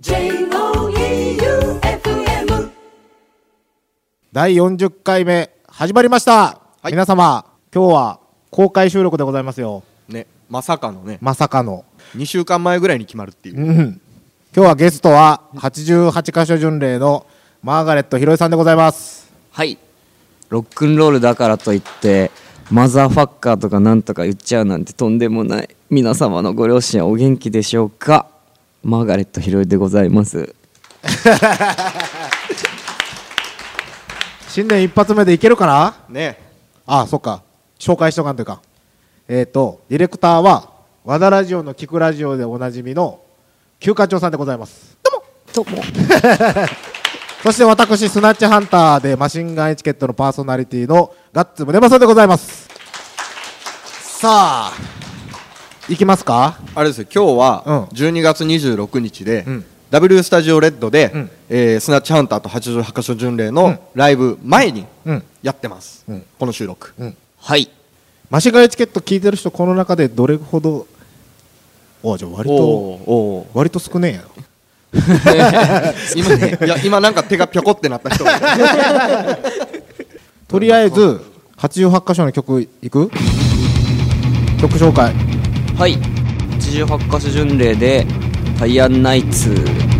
J-O-E-U-F-M 第40回目始まりました、はい。皆様今日は公開収録でございますよ。ねまさかのね。まさかの。2週間前ぐらいに決まるっていう。うん。今日はゲストは88箇所巡礼のマーガレットひろいさんでございます。はい。ロックンロールだからといってマザーファッカーとかなんとか言っちゃうなんてとんでもない皆様のご両親はお元気でしょうか？マーガレットひろいでございます。新年一発目でいけるかな？ね。あそっか。紹介しとかんというかえっ、とディレクターは和田ラジオの聞くラジオでおなじみの休課長さんでございます。どうも。そして私スナッチハンターでマシンガンエチケットのパーソナリティのガッツムネマソでございます。さあいきますか？あれですよ今日はうん。12月26日で、うん。W スタジオレッドで、うん。えースナッチハンターと88箇所巡礼うん。のライブ前にうん。やってます、うん。この収録。はい。マシンガチケット聞いてる人この中でどれほどおじゃあ割とおーおー。割と少ねえや 今ねいや今なんか手がぴょこってなった人。が とりあえず88箇所の曲いく？曲紹介はい。88カ所巡礼でタイアンナイツ「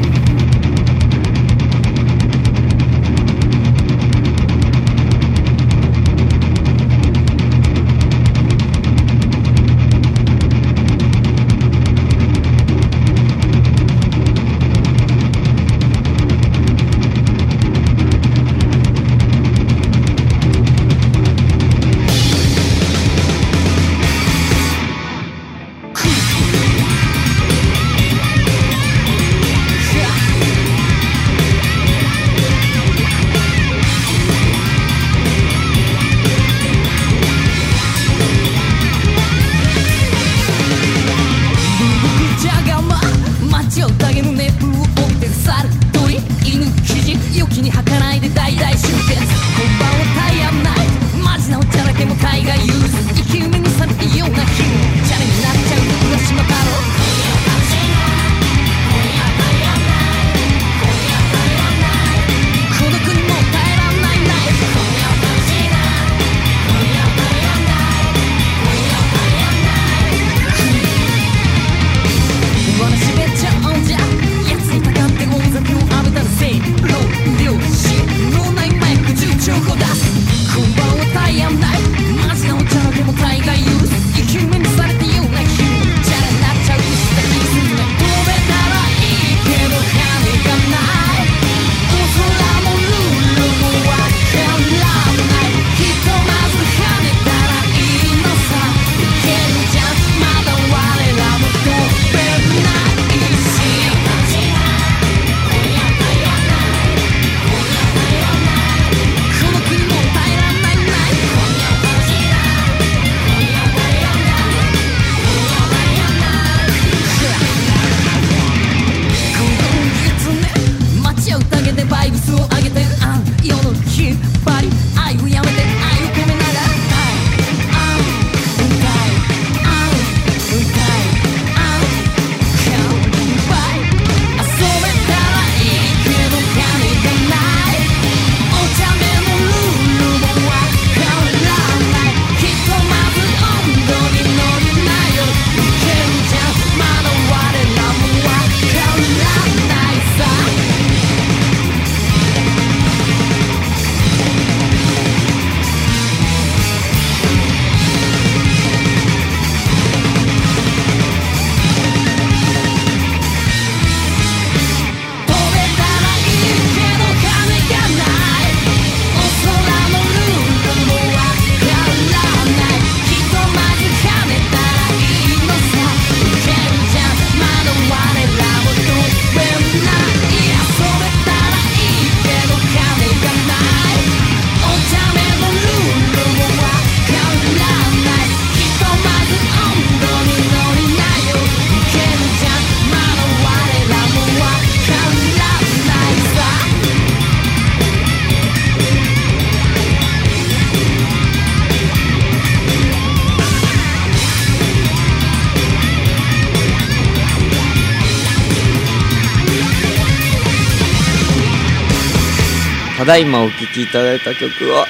だいまお聴きいただいた曲は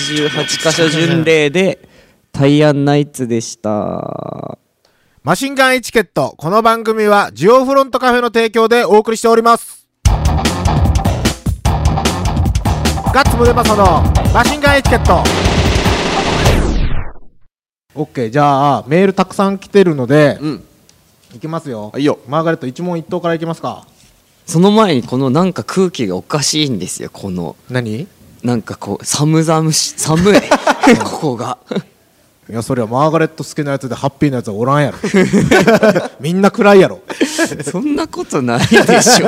88箇所巡礼で「タイアンナイツ」でしたマシンガンエチケット。この番組は、ジオフロントカフェの提供でお送りしております。ガッツムデパソのマシンガンエチケット。オッケー、じゃあ、メールたくさん来てるので、うんいきますよ。はいよマーガレット一問一答からいきますか。その前にこのなんか空気がおかしいんですよこの何？いなんかこう寒々し寒い ここがや、それはマーガレット好きなやつでハッピーなやつはおらんやろ。みんな暗いやろ。そんなことないでしょ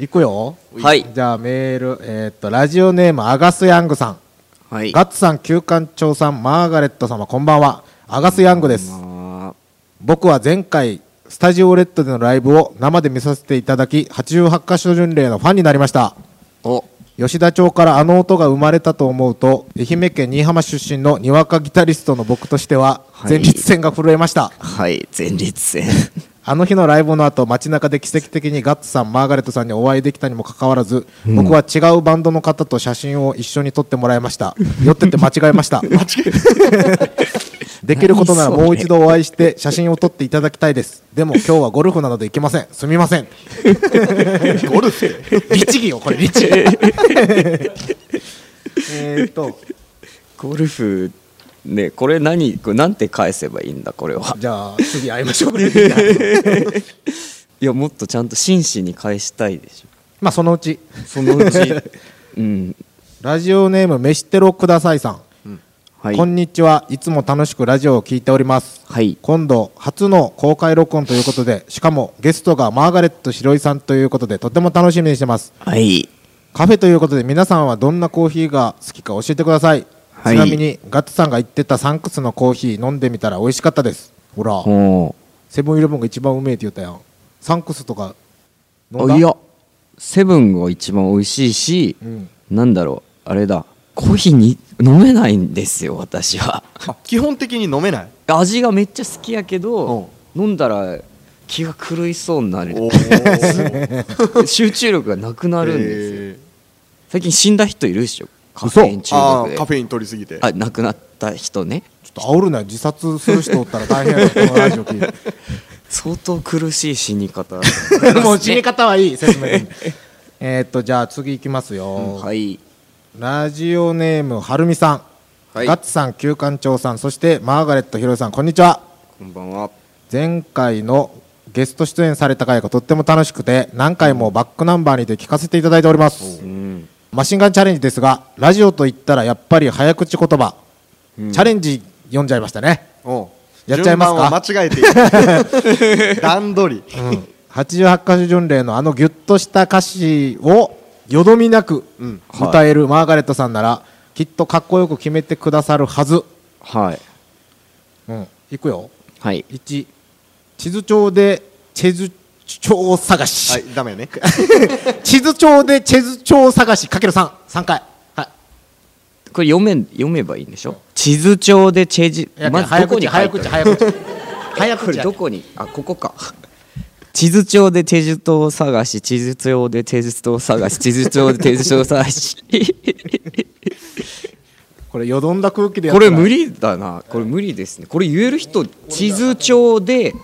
いくよ。はいじゃあ、メール、えーっと、ラジオネーム、アガス・ヤングさん。はいガッツさん、旧館長さん、マーガレット様、こんばんは。アガス・ヤングです。あ僕は前回、スタジオレッドでのライブを生で見させていただき、88カ所巡礼のファンになりました。吉田町からあの音が生まれたと思うと、愛媛県新居浜出身のにわかギタリストの僕としては、はい前立腺が震えました。はい前立腺 あの日のライブの後、街中で奇跡的にガッツさん、マーガレットさんにお会いできたにもかかわらず、僕は違うバンドの方と写真を一緒に撮ってもらいました。酔ってて間違えました。できることならもう一度お会いして写真を撮っていただきたいです。でも今日はゴルフなので行けません。すみません。ゴルフ？律儀よ、これ律儀。えーっと、ゴルフねこれ何？これなんて返せばいいんだ？これはじゃあ次会いましょう。いやもっとちゃんと真摯に返したいでしょまあそのうち。そのうち うんラジオネーム飯テロくださいさん。はい。こんにちは。いつも楽しくラジオを聞いております。はい。今度初の公開録音ということでしかもゲストがマーガレット白井さんということでとても楽しみにしてます。はい。カフェということで皆さんはどんなコーヒーが好きか教えてください、はい。ちなみにガッツさんが言ってたサンクスのコーヒー飲んでみたら美味しかったです。ほら。おセブンイレブンが一番うめえって言ったやん。サンクスとか飲んだ？あいや。セブンが一番美味しいし、うん。なんだろう。あれだコーヒーに飲めないんですよ私は。あ基本的に飲めない？味がめっちゃ好きやけど飲んだら気が狂いそうになる。集中力がなくなるんですよ。え最近死んだ人いるでしょ？カフェインー中毒で。カフェイン取りすぎて。あ亡くなった人ね。ちょっと煽るな。よ自殺する人おったら大変やろこのラジオ聞いて。相当苦しい死に方。もう死に方はいい説明。えーっとじゃあ次いきますよ、はいラジオネームはるみさん、はい。ガッツさん旧館長さん。そしてマーガレットひろいさんこんにちは。こんばんは。前回のゲスト出演された回がとっても楽しくて何回もバックナンバーにて聞かせていただいております。うん。マシンガンチャレンジですがラジオと言ったらやっぱり早口言葉、チャレンジ読んじゃいましたね。やっちゃいますか？間違えて 段取り。88箇所巡礼のあのギュッとした歌詞をよどみなくうん。歌えるマーガレットさんならきっとかっこよく決めてくださるはず。はい。うん。いくよ。はい。1地図帳でチェズ帳探し、はいダメね。地図帳でチェズ帳探し。かける33回はい。これ読め読めばいいんでしょ？地図帳でチェジまず早どこに口早口早口早口やどこに？あここか地図帳で手術を探し地図帳で手術を探し地図帳で手術を探し。これよどんだ空気でやったらこれ無理だな。これ無理ですね。これ言える人地図帳で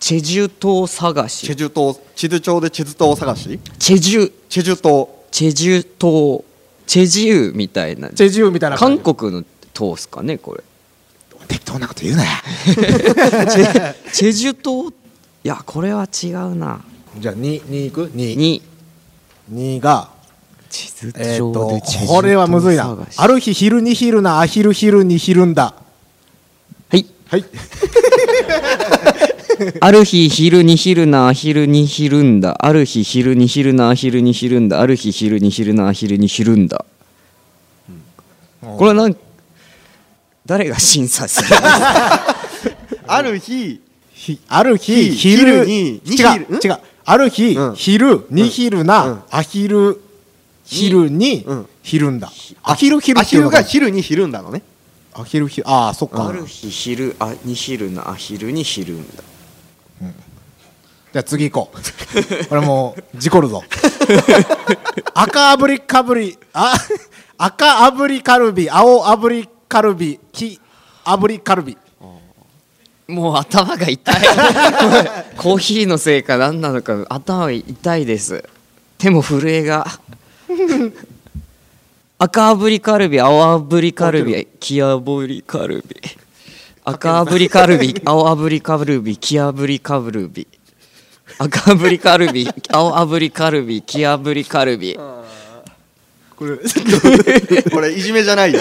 チェジュ島探チェし。ジュ島地図帳で地図島探し？チェジュチェジュ島チェジュ島チェジュみたいな。チェジュみたいな韓国の島っすかねこれ。適当なこと言うなチェジュ島いやこれは違うな。じゃあ2二いく？2, に。2が地図えー、帳とでチェジュ島これはむずいな。ある日昼に昼なアヒル昼に昼んだ。はい。はい。ある日昼に昼な昼に昼んだ。ある日昼に昼な昼に昼んだ。ある日昼に昼な昼に昼んだ。これはなん誰が審査する？ある日ひある日ひ昼昼にに違昼う。違う。ある日、うん。昼に昼な、うん。アヒル昼に、うん。昼んだ。アヒル昼アヒルがが昼に昼んだのね。アヒル昼ああそっか、ある日昼あに昼なあ昼に昼んだ。じゃあ次行こう。これもう事故るぞ。赤炙りかぶりあ 赤炙りカルビ青炙りカルビ黄炙りカルビもう頭が痛い。コーヒーのせいか何なのか頭が痛いです。手も震えが。赤炙りカルビ青炙りカルビ黄炙りカルビ。赤炙りカルビ青炙りカルビ黄炙りカルビ。赤炙りカルビ青炙りカルビ黄炙りカルビ。これ これいじめじゃないよ。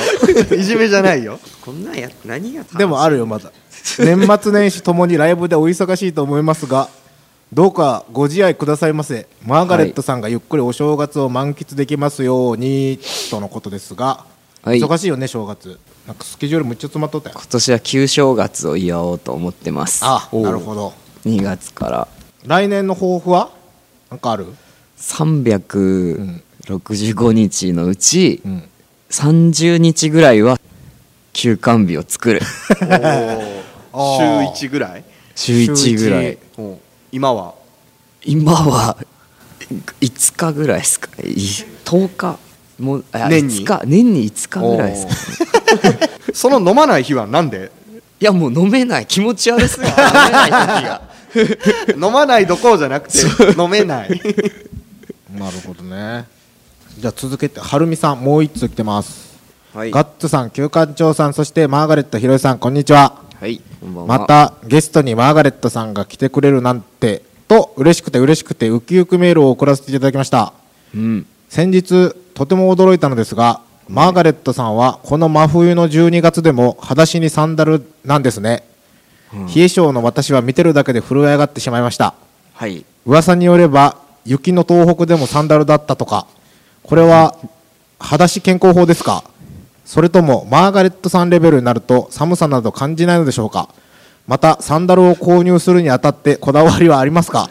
いじめじゃないよ。こんなんや何がでもあるよまだ年末年始ともにライブでお忙しいと思いますがどうかご自愛くださいませ。マーガレットさんがゆっくりお正月を満喫できますようにとのことですが、はい。忙しいよね正月。なんかスケジュールむっちゃ詰まっとったよ。今年は旧正月を祝おうと思ってます。あなるほど。2月から。来年の抱負は？なんかある？365日のうちうん。30日ぐらいは休館日を作る 週1ぐらい？週1ぐらい今は？今は5日ぐらいですかい10日。もうあ年に？5日。年に5日ぐらいですかね。その飲まない日はなんで？いやもう飲めない。気持ち悪すぎて飲めない時が 飲まないどころじゃなくて飲めない。なるほどね。じゃあ続けてはるみさんもう一通来てます、はい。ガッツさん旧館長さんそしてマーガレットひろいさんこんにちははいまたゲストにマーガレットさんが来てくれるなんてと嬉しくて嬉しくてウキウキメールを送らせていただきました。うん。先日とても驚いたのですがマーガレットさんはこの真冬の12月でも裸足にサンダルなんですね、冷え性の私は見てるだけで震え上がってしまいました。はい。噂によれば雪の東北でもサンダルだったとか。これは裸足健康法ですか？それともマーガレットさんレベルになると寒さなど感じないのでしょうか？またサンダルを購入するにあたってこだわりはありますか？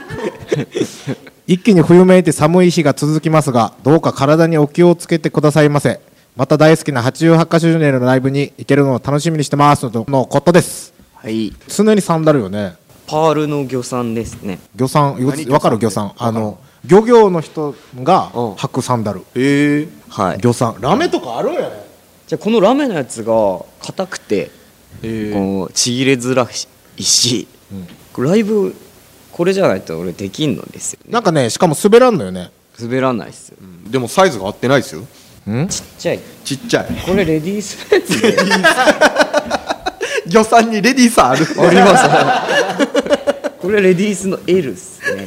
一気に冬めいて寒い日が続きますがどうか体にお気をつけてくださいませ。また大好きな88カ周年のライブに行けるのを楽しみにしてますとのことです。はい。常にサンダルよね。パールの魚さんですね。漁産何わかる漁漁産産あの漁業の人がうん履くサンダル。へえはい。漁産ラメとかあるんやねじゃあこのラメのやつが硬くてへえこうちぎれづらいし、うん。ライブこれじゃないと俺できんのですよね。なんかねしかも滑らんのよね。滑らないっすよ。でもサイズが合ってないですよ。ん？ちっちゃい。ちっちゃい。これレディースのやつで魚さんにレディーさある。あります。これレディースの L っすね。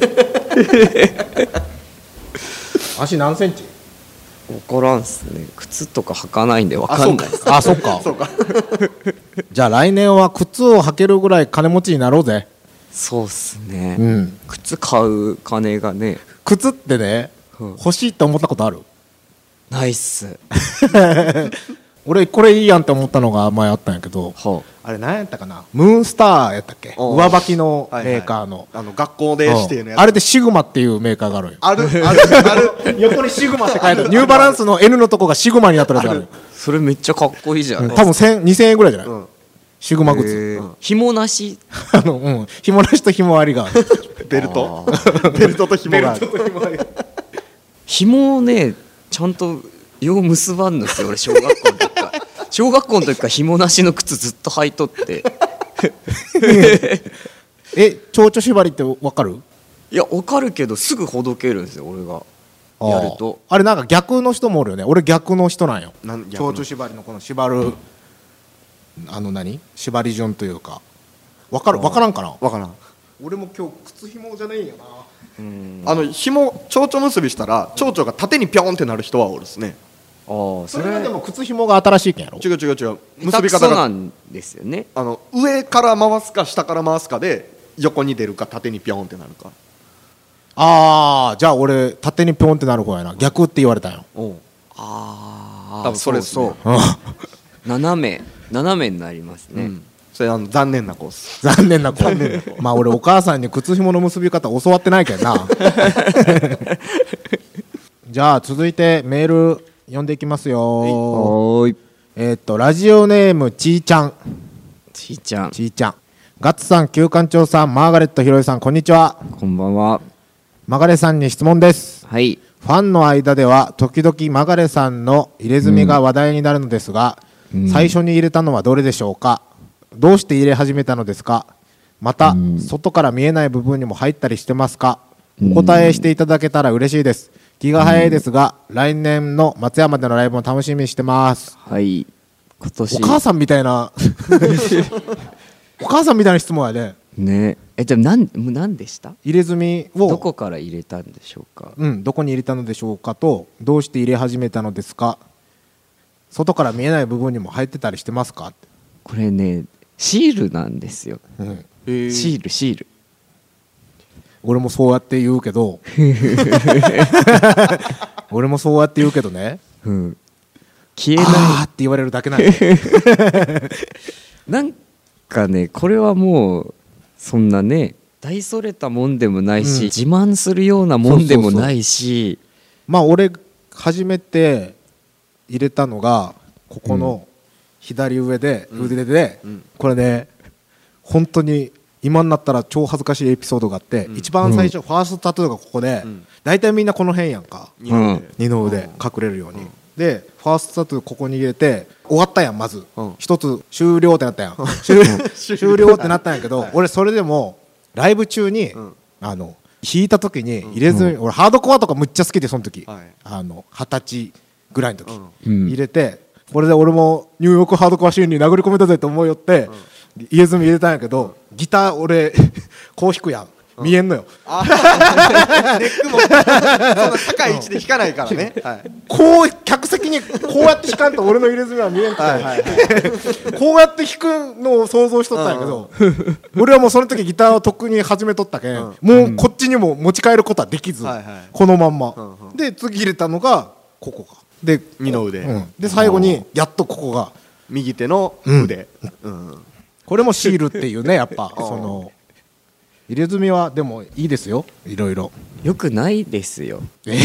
足何センチ？分からんっすね。靴とか履かないんで分かんないっす。あそっか。そうか。じゃあ来年は靴を履けるぐらい金持ちになろうぜ。そうっすね、うん。靴買う金がね。靴ってねうん。欲しいって思ったことある？ないっす 俺これいいやんって思ったのが前あったんやけどはあれ何やったかな？ムーンスターやったっけ？上履きのはいはい。メーカーの。あの学校で指定のやつ。あれでシグマっていうメーカーがあるんよ。あるあるある。横にシグマって書いてある。ニューバランスの N のとこがシグマになってるやつがある。よそれめっちゃかっこいいじゃん、うん。多分1000 2000円ぐらいじゃない、うん。シグマ靴、へー。紐なし。あのうん。紐なしと紐ありがある。ベルト？ベルトと紐がある紐をねちゃんとよう結ばんのですよ俺小学校小学校の時から紐なしの靴ずっと履いとって。え蝶々縛りってわかる？いやわかるけどすぐほどけるんですよ俺が。やると。あれなんか逆の人もおるよね。俺逆の人なんよ。蝶々縛りのこの縛るあの何？縛り順というか。わかる？わからんかな？わからん。俺も今日靴紐じゃな。いん。やなあの紐蝶々結びしたら蝶々が縦にピョンってなる人はおるですねああそれ。はでも靴紐が新しいけんやろ？違う違う違う。結び方が。そなんですよね。あの上から回すか下から回すかで横に出るか縦にピョンってなるか。ああじゃあ俺縦にピョンってなる方やな。逆って言われたんよ。おう。ああ多分それですね。斜め斜めになりますね、うん。それあの残念なコース。残念な子まあ俺お母さんに靴紐の結び方教わってないけんなじゃあ続いてメール読んでいきますよ。おーい。えーっとラジオネームちーちゃん。ちいちゃん。ちーちゃん。ガッツさん旧館長さんマーガレットひろいさんこんにちは。こんばんは。マガレさんに質問です。はい。ファンの間では時々マガレさんの入れ墨が話題になるのですが、うん。最初に入れたのはどれでしょうか？どうして入れ始めたのですか？また、うん。外から見えない部分にも入ったりしてますか？お答えしていただけたら嬉しいです気が早いですが、来年の松山でのライブも楽しみにしてます。はい。今年。お母さんみたいな。お母さんみたいな質問やねね。えじゃあなん何でした？入れ墨を。どこから入れたんでしょうか？うん、どこに入れたのでしょうかとどうして入れ始めたのですか？外から見えない部分にも入ってたりしてますか？これねシールなんですよ。うん、シールシール俺もそうやって言うけど。俺もそうやって言うけどね。うん。消えなって言われるだけなんよ。い なんかねこれはもうそんなね大それたもんでもないし、うん。自慢するようなもんでもないし。まあ俺初めて入れたのがここの左上で、腕で、うん。これね本当に今になったら超恥ずかしいエピソードがあって、うん。一番最初、ファーストタトゥーがここで、うん。大体みんなこの辺やんか。二の腕。二の腕隠れるように、でファーストタトゥーここに入れて終わったやんまず。うん。一、つ終了ってなったやん。終 終了。ってなったんやけど、俺それでもライブ中に、うん。あの弾いた時に入れずに、俺ハードコアとかむっちゃ好きでその時、二十歳ぐらいの時、うん。うん。入れてこれで俺もニューヨークハードコアシーンに殴り込めたぜと思いよって、入れ墨入れたんやけどギター俺 こう弾くやん。見えんのよ、あネックもそんな高い位置で弾かないからね。はい。こう客席にこうやって弾かんと俺の入れ墨は見えんくて、はいはい こうやって弾くのを想像しとったんやけど、俺はもうその時ギターをとっくに始めとったけん、うん。もうこっちにも持ち帰ることはできず、はいはい。このまんま、で次入れたのがここか。で二の腕。うん。で最後にやっとここが右手の腕。うんこれもシールっていうね やっぱうん。その入れ墨はでもいいですよ。いろいろよくないですよ。え？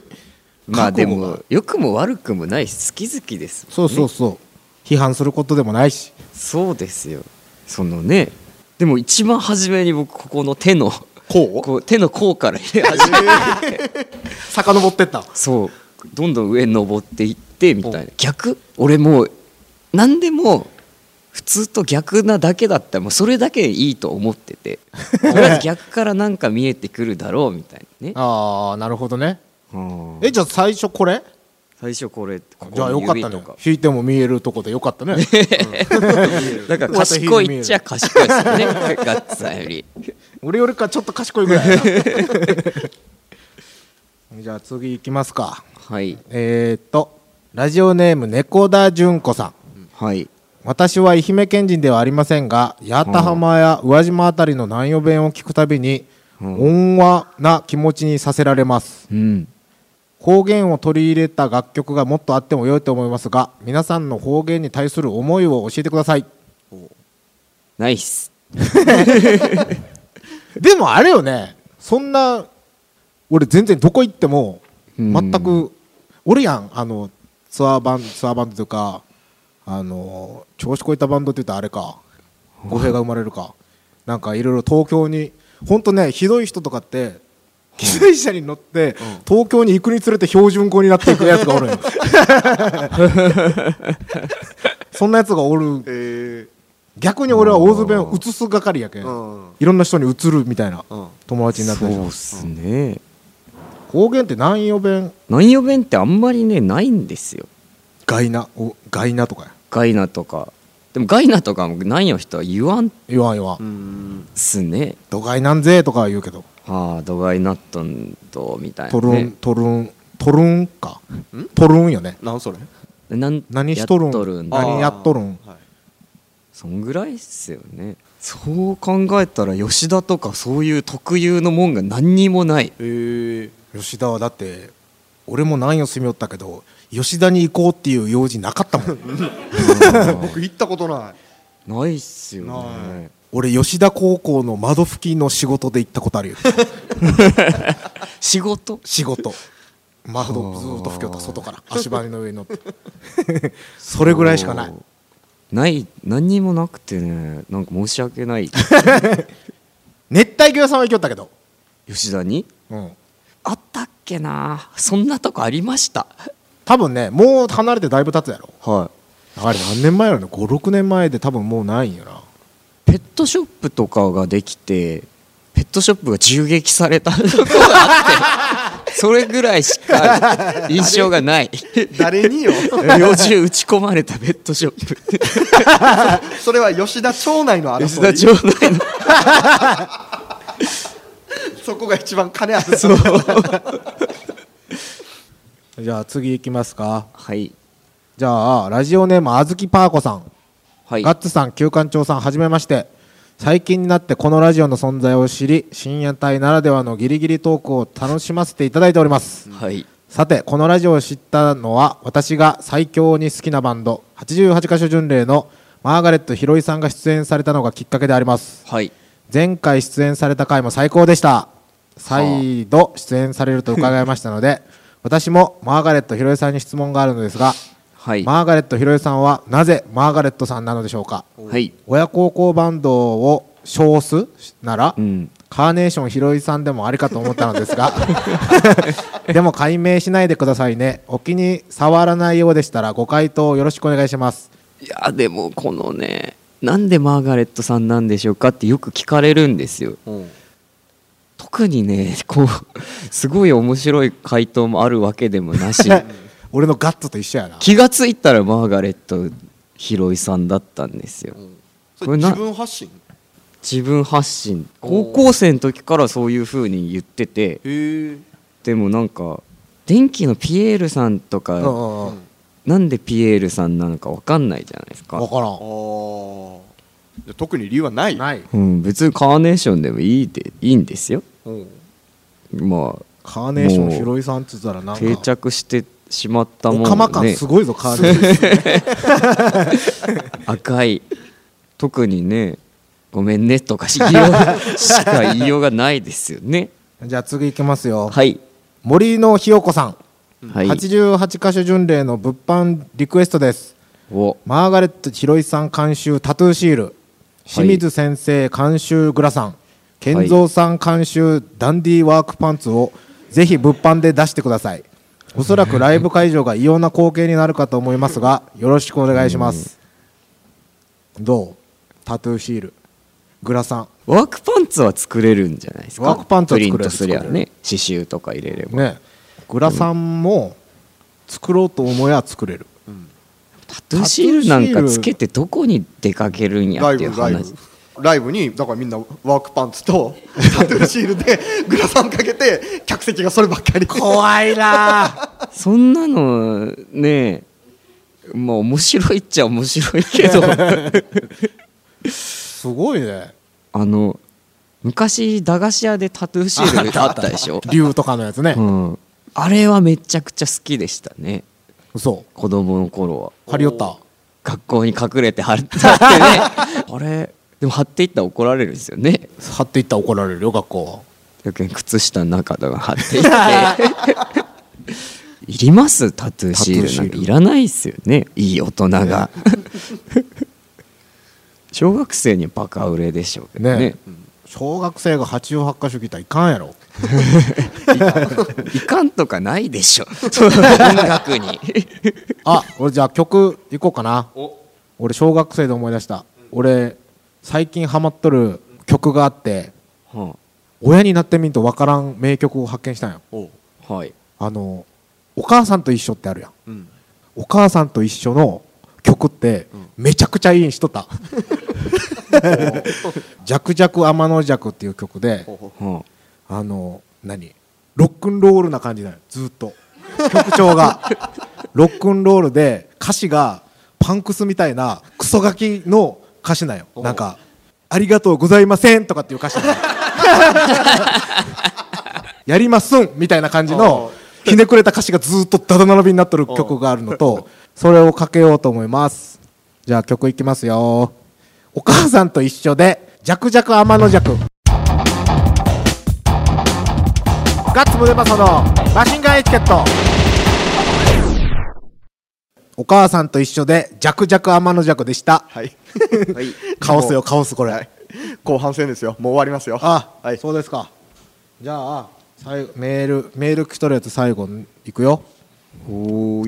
まあでも良くも悪くもないし好き好きですそうそうそう。批判することでもないし。そうですよ。そのね。でも一番初めに僕ここの手のここう手の甲から入れ始めて。遡ってった。そう。どんどん上に登っていってみたいな。逆？俺もう何でも普通と逆なだけだったらもうそれだけでいいと思ってて。とりあえず逆からなんか見えてくるだろうみたいなね。ああなるほどね。うん。えじゃあ最初これ？最初これ。ここじゃあよかったね。指とか。弾いても見えるとこでよかったね。だから賢いっちゃ賢いですよねガッツさんより。俺よりかちょっと賢いぐらい じゃあ次行きますか。はい。えー、っとラジオネーム猫田純子さん。はい私は愛媛県人ではありませんが八幡浜や宇和島あたりの南予弁を聞くたびにうん。温和な気持ちにさせられます。うん。方言を取り入れた楽曲がもっとあっても良いと思いますが皆さんの方言に対する思いを教えてください。ナイス。でもあれよね。そんな俺全然どこ行ってもうん。全く俺やん。あのツアーバンツアーバンドというかあの調子こいたバンドって言ったらあれか。語弊が生まれるか。なんかいろいろ東京にほんとねひどい人とかって機材車に乗って東京に行くにつれて標準語になっていくやつがおる そんなやつがおる。え。逆に俺は大津弁を移す係やけん。うん。いろんな人に移るみたいなうん。友達になったりしそうっますすね。方言って南予弁？南予弁ってあんまりねないんですよ。ガイナ？おガイナとかや？ガイナとか。でもガイナとかも南予人は言わん。っ言わん言わん、うん。すね。ドガイなんぜとかは言うけど。はあドガイナットンとみたいな、トルンね、トルントルンか。トルンよね。なんそれ？なん何しとるん？やっとるん？何やっとるん？はい。そんぐらいっすよね。そう考えたら吉田とかそういう特有のもんが何にもない。え吉田はだって俺も南予住みよったけど吉田に行こうっていう用事なかったもん。僕行ったことない。ないっすよなね俺吉田高校の窓拭きの仕事で行ったことあるよ。仕事？仕事。窓ずーっと拭きよった外から。足場の上に乗って。それぐらいしかない。ない何にもなくてね。なんか申し訳ない。熱帯魚屋さんは行きよったけど。吉田に？うん。あったっけな。そんなとこありました？多分ねもう離れてだいぶ経つやろ。はあれ何年前やろね。56年前で多分もうないんよな。いペットショップとかができてペットショップが銃撃された とこがあってそれぐらいしか印象がない。誰によ。猟銃撃ち込まれたペットショップ。それは吉田町内の吉争い。田町内のそこが一番金ある。そう。じゃあ次行きますか。はい。じゃあラジオネームあずきパーコさん、はい。ガッツさん旧館長さんはじめまして。最近になってこのラジオの存在を知り深夜帯ならではのギリギリトークを楽しませていただいております。はい。さてこのラジオを知ったのは私が最強に好きなバンド88カ所巡礼のマーガレットひろいさんが出演されたのがきっかけであります。はい。前回出演された回も最高でした再度出演されると伺いましたので 私もマーガレットひろいさんに質問があるのですがはい。マーガレットひろいさんはなぜマーガレットさんなのでしょうか？はい。親孝行バンドを称すなら、うん。カーネーションひろいさんでもありかと思ったのですが でも解明しないでくださいね。お気に触らないようでしたらご回答よろしくお願いします。いやでもこのねなんでマーガレットさんなんでしょうかってよく聞かれるんですよ。うん特にねこうすごい面白い回答もあるわけでもなし。俺のガッツと一緒やな。気がついたらマーガレットひろいさんだったんですよ。それこれな自分発信？自分発信。高校生の時からそういう風に言ってて。でもなんか電気のピエールさんとかうんうんうん。なんでピエールさんなのか分かんないじゃないですか。分からん。特に理由はないない。うん、別にカーネーションでもいいでいいんですようん。まカーネーションひろいさんっつったらなんかあ定着してしまったもおかまんね感すごいぞカーネーション。赤い特にねごめんねとかしか言いようがないですよね。じゃあ次いきますよ。はい。森のひよこさん、はい。88カ所巡礼の物販リクエストです。お。マーガレットひろいさん監修タトゥーシール。清水先生監修グラサン健三さん監修ダンディーワークパンツをぜひ物販で出してください。おそらくライブ会場が異様な光景になるかと思いますがよろしくお願いします。どう？タトゥーシール。グラサン。ワークパンツは作れるんじゃないですか？ワークパンツは作れるプリントすりゃね刺繍とか入れれば、ねグラサンも作ろうと思えば作れる。タトゥーシールなんかつけてどこに出かけるんやっていう話ライブにだからみんなワークパンツとタトゥーシールでグラサンかけて客席がそればっかり。怖いな。そんなのねまあ面白いっちゃ面白いけど。すごいね。あの昔駄菓子屋でタトゥーシールあった。でしょ、竜とかのやつね。うん、あれはめちゃくちゃ好きでしたね。嘘。子供の頃は。貼り寄った。学校に隠れて貼って貼ってね。あれでも貼っていったら怒られるんですよね。貼っていったら怒られるよ学校は。逆に靴下の中とか貼っていって。いりますタトゥーシールなんか。いらないっすよね。いい大人が。小学生にはバカ売れでしょうけどね。ね小学生が88箇所来たらいかんやろ。いかんとかないでしょ。音楽に。あ俺じゃあ曲いこうかな。俺小学生で思い出した。俺最近ハマっとる曲があっては親になってみんと分からん名曲を発見したんよ。はい。あの「お母さんと一緒」ってあるやん。うん。お母さんと一緒の曲ってめちゃくちゃいいんしとった「ジャクジャク天の弱」っていう曲ではあの何？ロックンロールな感じなのずっと。曲調が。ロックンロールで歌詞がパンクスみたいなクソガキの歌詞なんよ。なんか「ありがとうございません」とかっていう歌詞 やりますんみたいな感じのひねくれた歌詞がずっとダダ並びになってる曲があるのとそれをかけようと思います。じゃあ曲いきますよ。お母さんと一緒で「ジャクジャク天の弱」ガッツムデパソのマシンガンエチケットお母さんと一緒で「ジャクジャク天の弱」でした。はい。カオスよカオスこれ、はい。後半戦ですよ。もう終わりますよ。あ、はい。そうですか。じゃあ最後メールメール来とるやつ最後いくよ。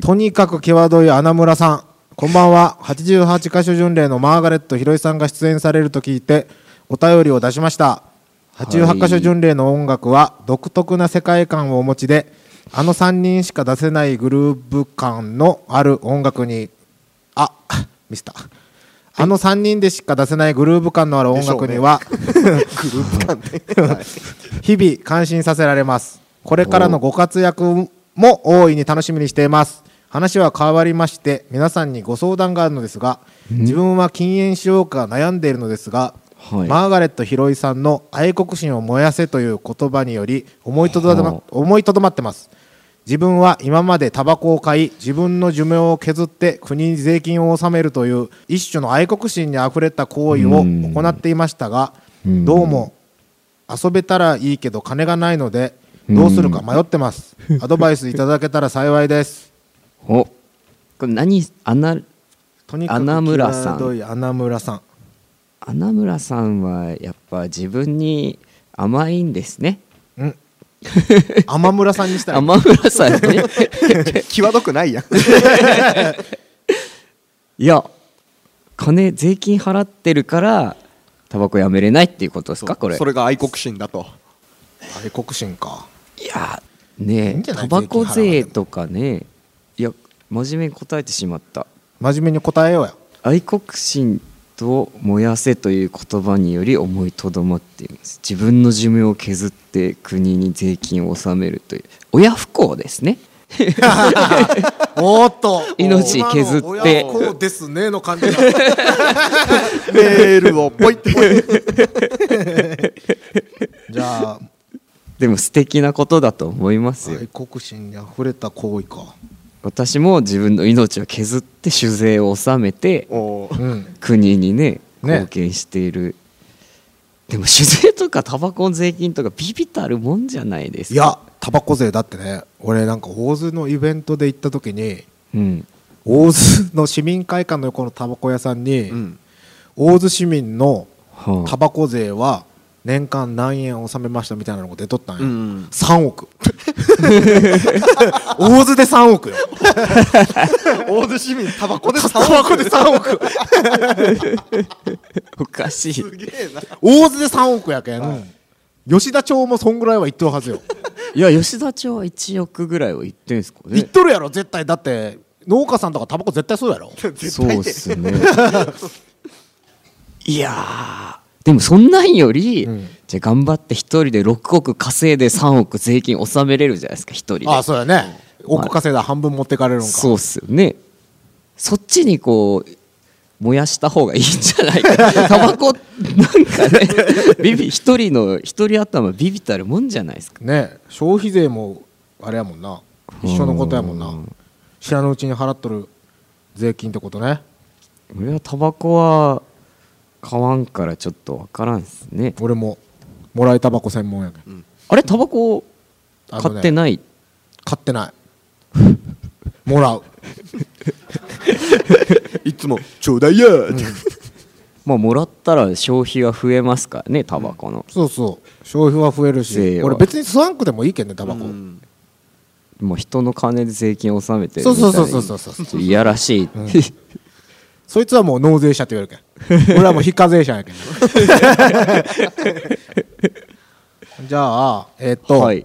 とにかく際どい穴村さん。こんばんは。88箇所巡礼のマーガレットひろいさんが出演されると聞いてお便りを出しました。88箇所巡礼の音楽は独特な世界観をお持ちであの3人しか出せないグルーヴ感のある音楽にあミスったあの3人でしか出せないグルーヴ感のある音楽には、日々感心させられます。これからのご活躍も大いに楽しみにしています。話は変わりまして皆さんにご相談があるのですが自分は禁煙しようか悩んでいるのですが、はい。マーガレット・ヒロイさんの愛国心を燃やせという言葉により思いとどま,、はあ思いとどまってます。自分は今までタバコを買い自分の寿命を削って国に税金を納めるという一種の愛国心にあふれた行為を行っていましたがうん。どうも遊べたらいいけど金がないのでどうするか迷ってます。アドバイスいただけたら幸いです。お。これ何？穴とに穴村さん。際どい穴村さん穴村さんはやっぱ自分に甘いんですね。うん。天村さんにしたら甘村さんね際 どくないやん。いや金税金払ってるからタバコやめれないっていうことですかこれ。それが愛国心だと。愛国心か。いやねんじゃない？タバコ税とかねいや真面目に答えてしまった。真面目に答えようや。愛国心と燃やせという言葉により思いとどまっています。自分の寿命を削って国に税金を納めるという。親不孝ですね。おーっと。命削って。今の親不孝ですねの感じが メールをポイ。っ てじゃあ。でも素敵なことだと思いますよ。愛国心にあふれた行為か私も自分の命を削って酒税を納めて国にねね。貢献している、でも酒税とかタバコの税金とかビビたるもんじゃないですか。いやタバコ税だってね俺なんか大津のイベントで行った時にうん。大津の市民会館の横のタバコ屋さんに、うん大津市民のはあタバコ税は年間何円納めましたみたいなのが出とったんよ、うん。3億。大津で3億よ。大津市民タバコでタ3バコで3億。おかしい。すげえな。大津で3億やけん、吉田町もそんぐらいは言ってるはずよ。いや吉田町は1億ぐらいは言ってんすかね。言っとるやろ絶対。だって農家さんとかタバコ絶対そうやろ。そう絶対でっすね。いやーでもそんなんより、うん。じゃあ頑張って一人で6億稼いで3億税金納めれるじゃないですか一人で。ああそうやね。億稼いだら半分持ってかれるんかそうっすよね。そっちにこう燃やした方がいいんじゃないか。タバコなんかねビビ一人の一人頭ビビたるもんじゃないですか。ね。消費税もあれやもんな。一緒のことやもんな。うん。知らぬうちに払っとる税金ってことね。俺はタバコは買わんからちょっとわからんっすね。俺ももらいタバコ専門やけん。あれ？タバコ買ってない、買ってない。もらう。いつもちょうだいや。ーってまあもらったら消費は増えますからねタバコの、そうそう。消費は増えるし俺別にスワンクでもいいけんねタバコ、うん。もう人の金で税金を納めてるそうそうみたいなそうそうそうそう。ちょっといやらしい、そいつはもう納税者って言われるけん 俺はもう非課税者やけん じゃあえっと、はい。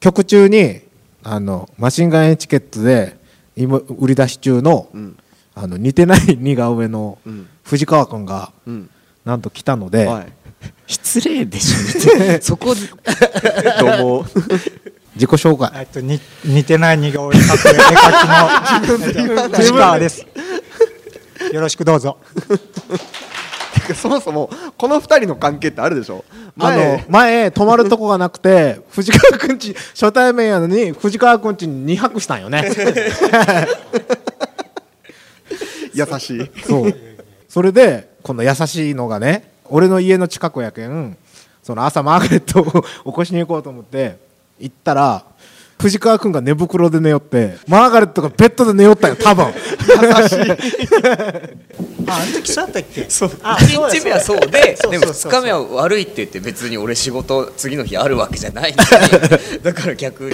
曲中にあのマシンガンエチケットで今売り出し中の,、ん。あの似てない似顔絵のうん。藤川君がうん。なんと来たので、はい。失礼でしょ。そこどうも自己紹介。えっと、に似てない似顔絵描く絵描きの？藤川です。よろしくどうぞ。そもそもこの二人の関係ってあるでしょ？あの前。前泊まるとこがなくて藤川くんち初対面やのに藤川くんちに2泊したんよね。優しい。そう。それでこの優しいのがね俺の家の近くやけんその朝マーガレットを 起こしに行こうと思って行ったら藤川君が寝袋で寝よってマーガレットがベッドで寝よったよ多分。ああの時そうやったっけ？そう。あ1日目はそうででもそうそう。2日目は悪いって言って別に俺仕事次の日あるわけじゃない だから逆に。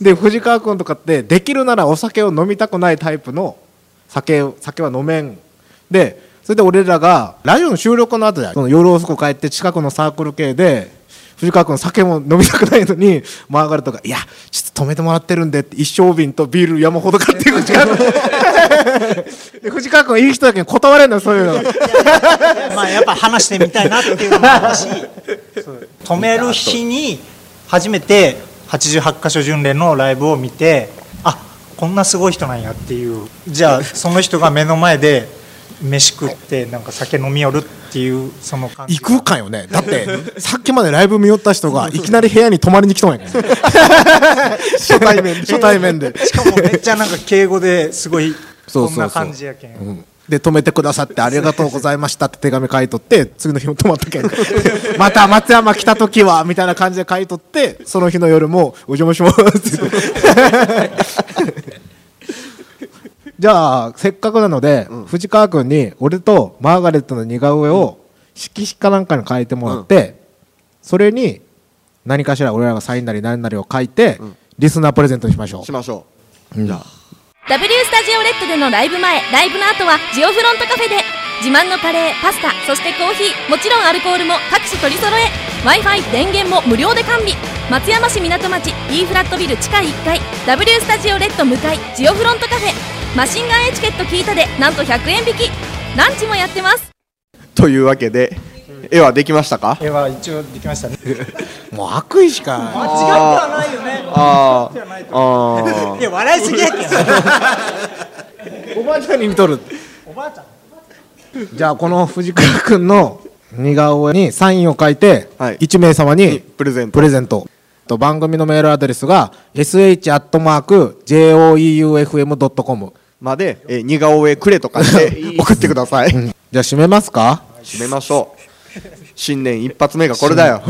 で藤川君とかってできるならお酒を飲みたくないタイプの酒を酒は飲めん。でそれで俺らがラジオの収録の後じゃんその夜遅く帰って近くのサークル系で藤川君酒も飲みたくないのにマーガレットが「いやちょっと止めてもらってるんで」って一升瓶とビール山ほど買って藤川君で藤川君いい人だけど断れんのよそういうの。まあやっぱ話してみたいなっていうのもあるし止める日に初めて88箇所巡礼のライブを見てあこんなすごい人なんやっていう。じゃあその人が目の前で飯食ってなんか酒飲み寄るっていうその感じ行くかよね。だってさっきまでライブ見よった人がいきなり部屋に泊まりに来とんやけん初対面初対面で。しかもめっちゃなんか敬語ですごいそうそうそう。こんな感じやけん。で止めてくださってありがとうございましたって手紙書いとって次の日も泊まったけん。また松山来た時はみたいな感じで書いとってその日の夜もお邪魔しますってじゃあせっかくなので、藤川君に俺とマーガレットの似顔絵を色紙かなんかに書いてもらって、それに何かしら俺らがサインなり何なりを書いて、リスナープレゼントにしましょう。しましょう。じゃあ。W スタジオレッドでのライブ前ライブの後はジオフロントカフェで自慢のカレーパスタそしてコーヒーもちろんアルコールも各種取り揃え w i f i 電源も無料で完備。松山市港町 B フラットビル地下1階 W スタジオレッド向かいジオフロントカフェマシンガンエチケット聞いたでなんと100円引き。ランチもやってます。というわけで絵はできましたか？絵は一応できましたね。もう悪意しか。間違ってはないよね。あーあいや笑いすぎやおばあちゃんに見とる。おばあちゃん。じゃあこの藤川君の似顔絵にサインを書いて、はい。1名様にプレゼント。プレゼント。と番組のメールアドレスが sh.joeufm.com まで、えー似顔絵くれとかして 送ってください。じゃあ締めますか？締めましょう。新年一発目がこれだよ。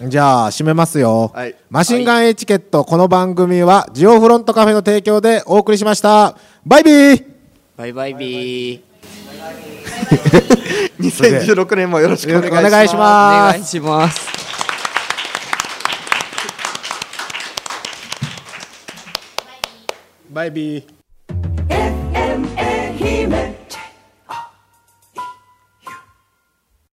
じゃあ締めますよ、はい。マシンガンエチケット、この番組はジオフロントカフェの提供でお送りしました。バイビー！バイバイビー。2016年もよろしくお願いします。お願いします。バイビー FMR Hime.